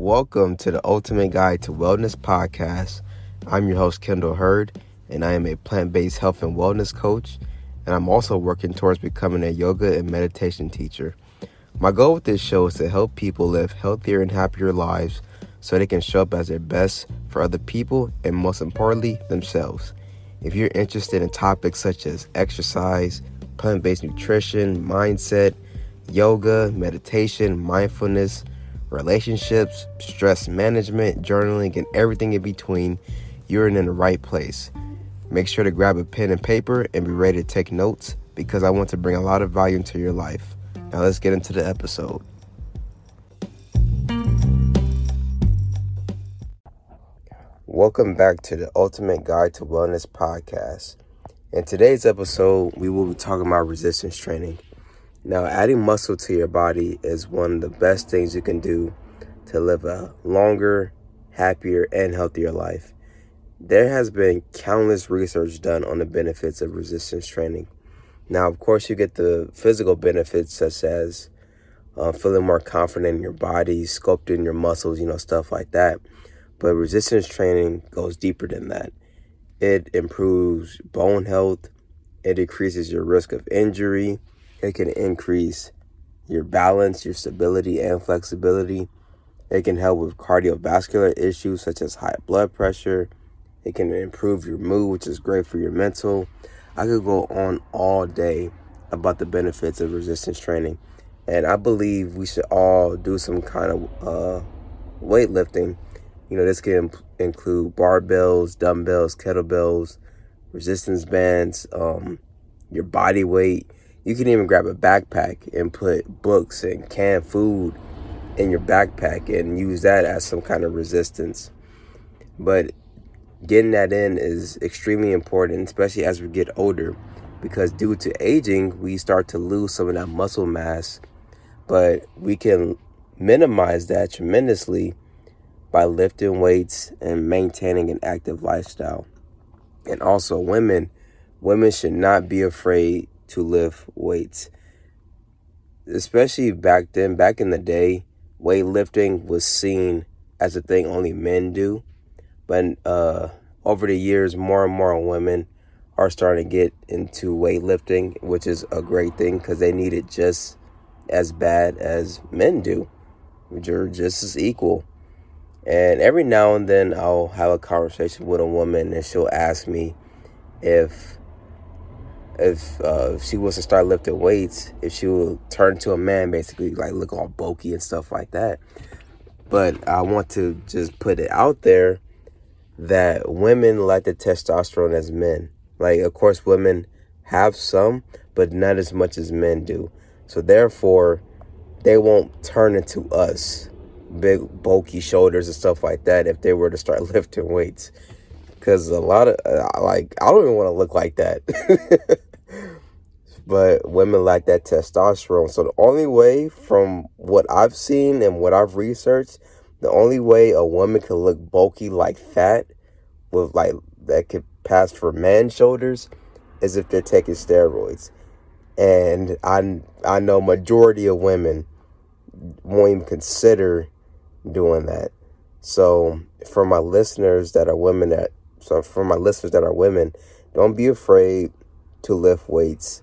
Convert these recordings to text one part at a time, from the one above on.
Welcome to the Ultimate Guide to Wellness podcast. I'm your host, Kendall Herd, and I am a plant based health and wellness coach. And I'm also working towards becoming a yoga and meditation teacher. My goal with this show is to help people live healthier and happier lives so they can show up as their best for other people and, most importantly, themselves. If you're interested in topics such as exercise, plant based nutrition, mindset, yoga, meditation, mindfulness, relationships, stress management, journaling, and everything in between, you're in the right place. Make sure to grab a pen and paper and be ready to take notes because I want to bring a lot of value into your life. Now, let's get into the episode. Welcome back to the Ultimate Guide to Wellness podcast. In today's episode, we will be talking about resistance training. Now, adding muscle to your body is one of the best things you can do to live a longer, happier, and healthier life. There has been countless research done on the benefits of resistance training. Now, of course, you get the physical benefits such as uh, feeling more confident in your body, sculpting your muscles, you know, stuff like that. But resistance training goes deeper than that. It improves bone health, it decreases your risk of injury, it can increase your balance, your stability, and flexibility. It can help with cardiovascular issues such as high blood pressure. It can improve your mood, which is great for your mental. I could go on all day about the benefits of resistance training. And I believe we should all do some kind of uh, weightlifting. You know, this can include barbells, dumbbells, kettlebells, resistance bands, um, your body weight you can even grab a backpack and put books and canned food in your backpack and use that as some kind of resistance. But getting that in is extremely important, especially as we get older, because due to aging, we start to lose some of that muscle mass. But we can minimize that tremendously by lifting weights and maintaining an active lifestyle. And also, women, women should not be afraid to lift weights. Especially back then, back in the day, weightlifting was seen as a thing only men do. But uh, over the years, more and more women are starting to get into weightlifting, which is a great thing because they need it just as bad as men do, which are just as equal. And every now and then, I'll have a conversation with a woman, and she'll ask me if if uh, she was to start lifting weights, if she would turn to a man, basically like look all bulky and stuff like that. But I want to just put it out there that women like the testosterone as men. Like, of course, women have some, but not as much as men do. So therefore, they won't turn into us, big bulky shoulders and stuff like that, if they were to start lifting weights. Because a lot of uh, like, I don't even want to look like that. but women lack that testosterone. So the only way from what I've seen and what I've researched, the only way a woman can look bulky like fat with like that could pass for man shoulders is if they're taking steroids. And I I know majority of women won't even consider doing that. So for my listeners that are women that so for my listeners that are women, don't be afraid to lift weights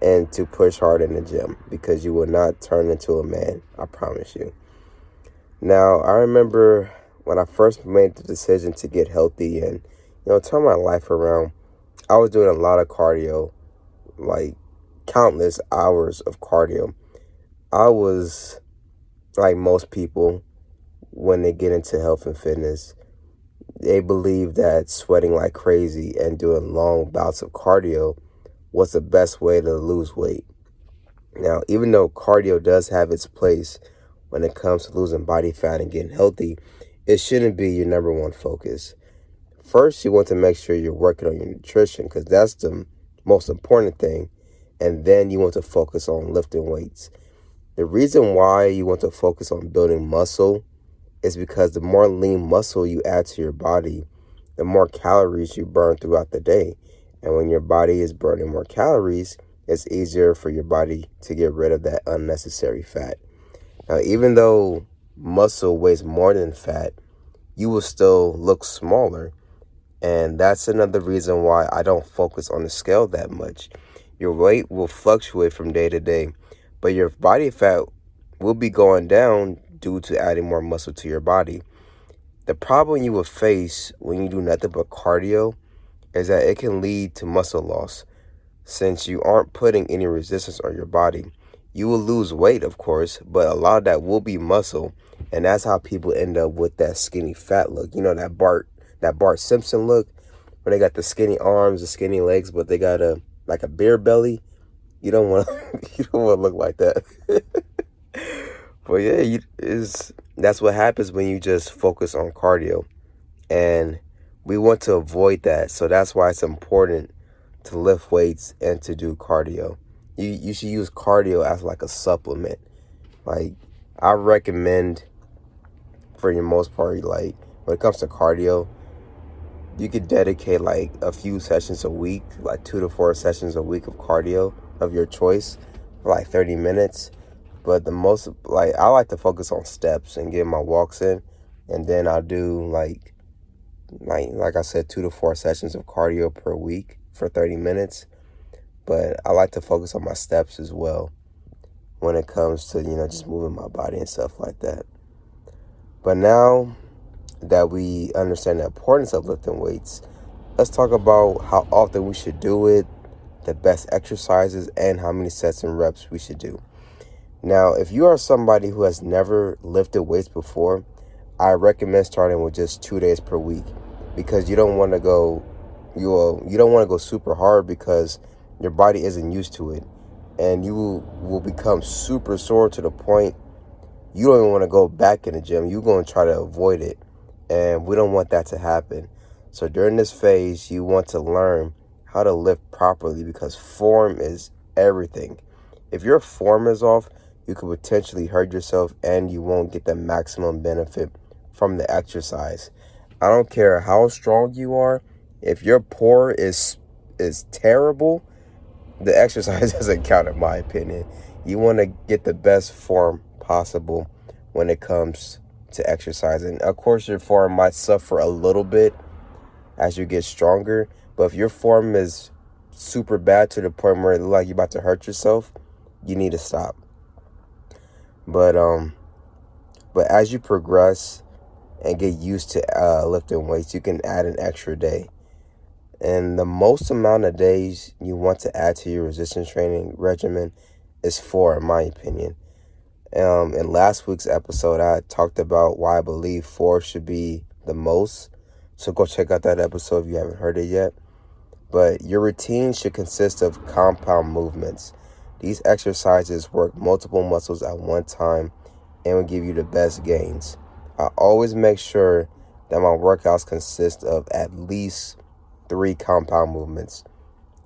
and to push hard in the gym because you will not turn into a man. I promise you. Now, I remember when I first made the decision to get healthy and, you know, turn my life around, I was doing a lot of cardio, like countless hours of cardio. I was like most people when they get into health and fitness, they believe that sweating like crazy and doing long bouts of cardio what's the best way to lose weight. Now, even though cardio does have its place when it comes to losing body fat and getting healthy, it shouldn't be your number one focus. First, you want to make sure you're working on your nutrition because that's the most important thing. And then you want to focus on lifting weights. The reason why you want to focus on building muscle is because the more lean muscle you add to your body, the more calories you burn throughout the day. And when your body is burning more calories, it's easier for your body to get rid of that unnecessary fat. Now, even though muscle weighs more than fat, you will still look smaller. And that's another reason why I don't focus on the scale that much. Your weight will fluctuate from day to day, but your body fat will be going down due to adding more muscle to your body. The problem you will face when you do nothing but cardio is that it can lead to muscle loss since you aren't putting any resistance on your body. You will lose weight, of course, but a lot of that will be muscle, and that's how people end up with that skinny fat look. You know that Bart that Bart Simpson look, where they got the skinny arms, the skinny legs, but they got a like a beer belly. You don't want you don't want to look like that. but yeah, you, is that's what happens when you just focus on cardio, and we want to avoid that. So that's why it's important to lift weights and to do cardio. You you should use cardio as like a supplement. Like I recommend for your most part, like when it comes to cardio, you could dedicate like a few sessions a week, like two to four sessions a week of cardio of your choice for like 30 minutes. But the most like I like to focus on steps and get my walks in and then I'll do like like like I said two to four sessions of cardio per week for 30 minutes. But I like to focus on my steps as well when it comes to, you know, just moving my body and stuff like that. But now that we understand the importance of lifting weights, let's talk about how often we should do it, the best exercises, and how many sets and reps we should do. Now, if you are somebody who has never lifted weights before, I recommend starting with just two days per week because you don't want to go you will, you don't want to go super hard because your body isn't used to it. And you will, will become super sore to the point you don't even want to go back in the gym. You're going to try to avoid it. And we don't want that to happen. So during this phase you want to learn how to lift properly because form is everything. If your form is off you could potentially hurt yourself and you won't get the maximum benefit from the exercise i don't care how strong you are if your pour is is terrible, the exercise doesn't count in my opinion. You want to get the best form possible when it comes to exercising. Of course, your form might suffer a little bit as you get stronger, but if your form is super bad to the point where it looks like you're about to hurt yourself, you need to stop. But um, but as you progress and get used to uh, lifting weights, you can add an extra day. And the most amount of days you want to add to your resistance training regimen is four, in my opinion. Um, in last week's episode, I talked about why I believe four should be the most. So go check out that episode if you haven't heard it yet. But your routine should consist of compound movements. These exercises work multiple muscles at one time and will give you the best gains. I always make sure that my workouts consist of at least three compound movements.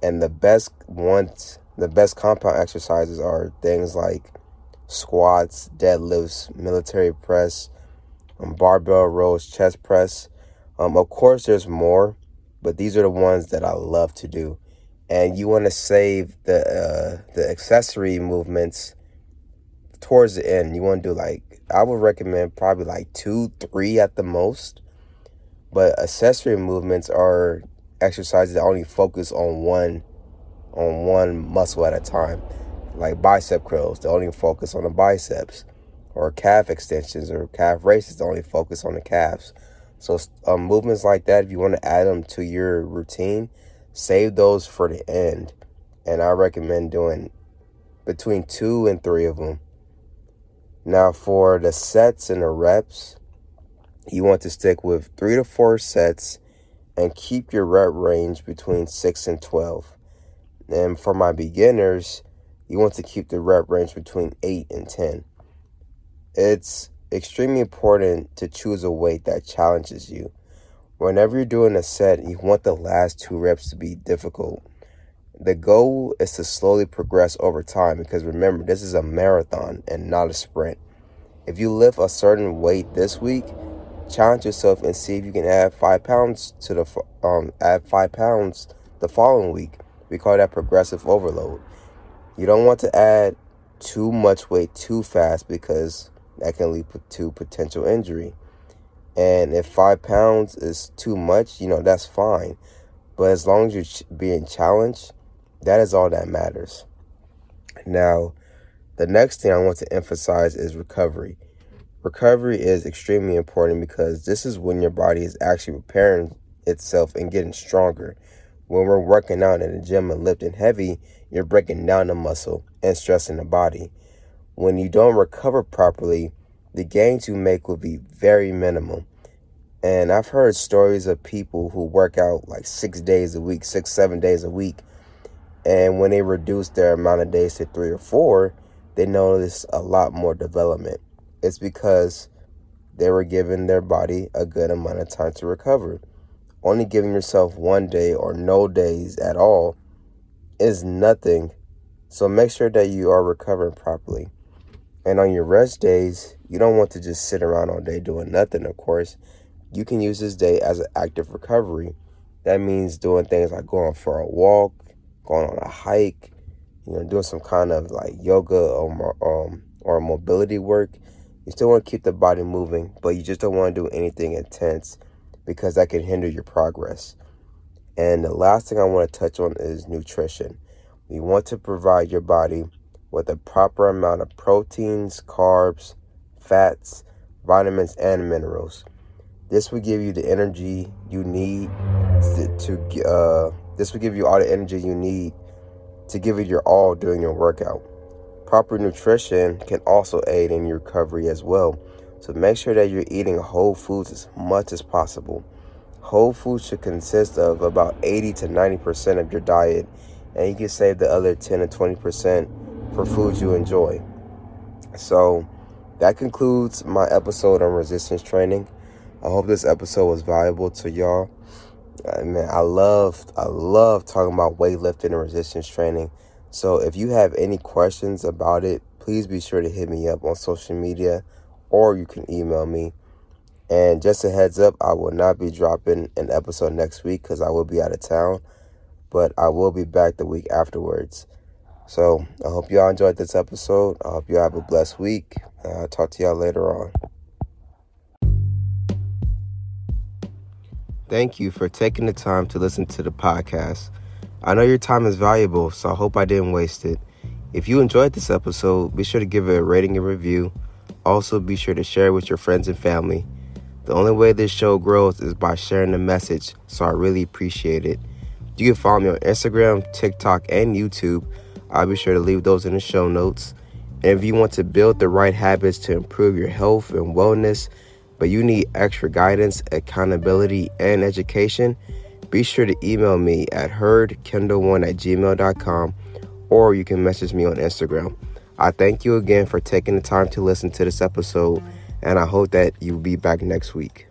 And the best ones, the best compound exercises are things like squats, deadlifts, military press, um, barbell rows, chest press. Um, of course, there's more, but these are the ones that I love to do. And you want to save the uh, the accessory movements towards the end. You want to do like I would recommend probably like two, three at the most. But accessory movements are exercises that only focus on one on one muscle at a time, like bicep curls. They only focus on the biceps, or calf extensions or calf raises. They only focus on the calves. So um, movements like that, if you want to add them to your routine, save those for the end. And I recommend doing between two and three of them. Now, for the sets and the reps, you want to stick with three to four sets and keep your rep range between 6 and 12. And for my beginners, you want to keep the rep range between 8 and 10. It's extremely important to choose a weight that challenges you. Whenever you're doing a set, you want the last two reps to be difficult. The goal is to slowly progress over time because remember, this is a marathon and not a sprint. If you lift a certain weight this week, challenge yourself and see if you can add five pounds to the um add five pounds the following week. We call that progressive overload. You don't want to add too much weight too fast because that can lead to potential injury. And if five pounds is too much, you know, that's fine. But as long as you're being challenged, that is all that matters. Now, the next thing I want to emphasize is recovery. Recovery is extremely important because this is when your body is actually repairing itself and getting stronger. When we're working out in the gym and lifting heavy, you're breaking down the muscle and stressing the body. When you don't recover properly, the gains you make will be very minimal. And I've heard stories of people who work out like six days a week, six, seven days a week. And when they reduce their amount of days to three or four, they notice a lot more development. It's because they were giving their body a good amount of time to recover. Only giving yourself one day or no days at all is nothing. So make sure that you are recovering properly. And on your rest days, you don't want to just sit around all day doing nothing, of course you can use this day as an active recovery. That means doing things like going for a walk, going on a hike, you know, doing some kind of like yoga or um, or mobility work. You still want to keep the body moving, but you just don't want to do anything intense because that can hinder your progress. And the last thing I want to touch on is nutrition. You want to provide your body with the proper amount of proteins, carbs, fats, vitamins, and minerals. This will give you the energy you need to, to uh, this will give you all the energy you need to give it your all during your workout. Proper nutrition can also aid in your recovery as well. So make sure that you're eating whole foods as much as possible. Whole foods should consist of about 80 to 90% of your diet, and you can save the other 10 to 20% for foods you enjoy. So that concludes my episode on resistance training. I hope this episode was valuable to y'all. Uh, man, I love I love talking about weightlifting and resistance training. So if you have any questions about it, please be sure to hit me up on social media or you can email me. And just a heads up, I will not be dropping an episode next week because I will be out of town, but I will be back the week afterwards. So I hope y'all enjoyed this episode. I hope y'all have a blessed week. I'll talk to y'all later on. Thank you for taking the time to listen to the podcast. I know your time is valuable, so I hope I didn't waste it. If you enjoyed this episode, be sure to give it a rating and review. Also, be sure to share it with your friends and family. The only way this show grows is by sharing the message, so I really appreciate it. You can follow me on Instagram, TikTok, and YouTube. I'll be sure to leave those in the show notes. And if you want to build the right habits to improve your health and wellness, but you need extra guidance, accountability, and education, be sure to email me at herdkendall1 at gmail.com or you can message me on Instagram. I thank you again for taking the time to listen to this episode, and I hope that you'll be back next week.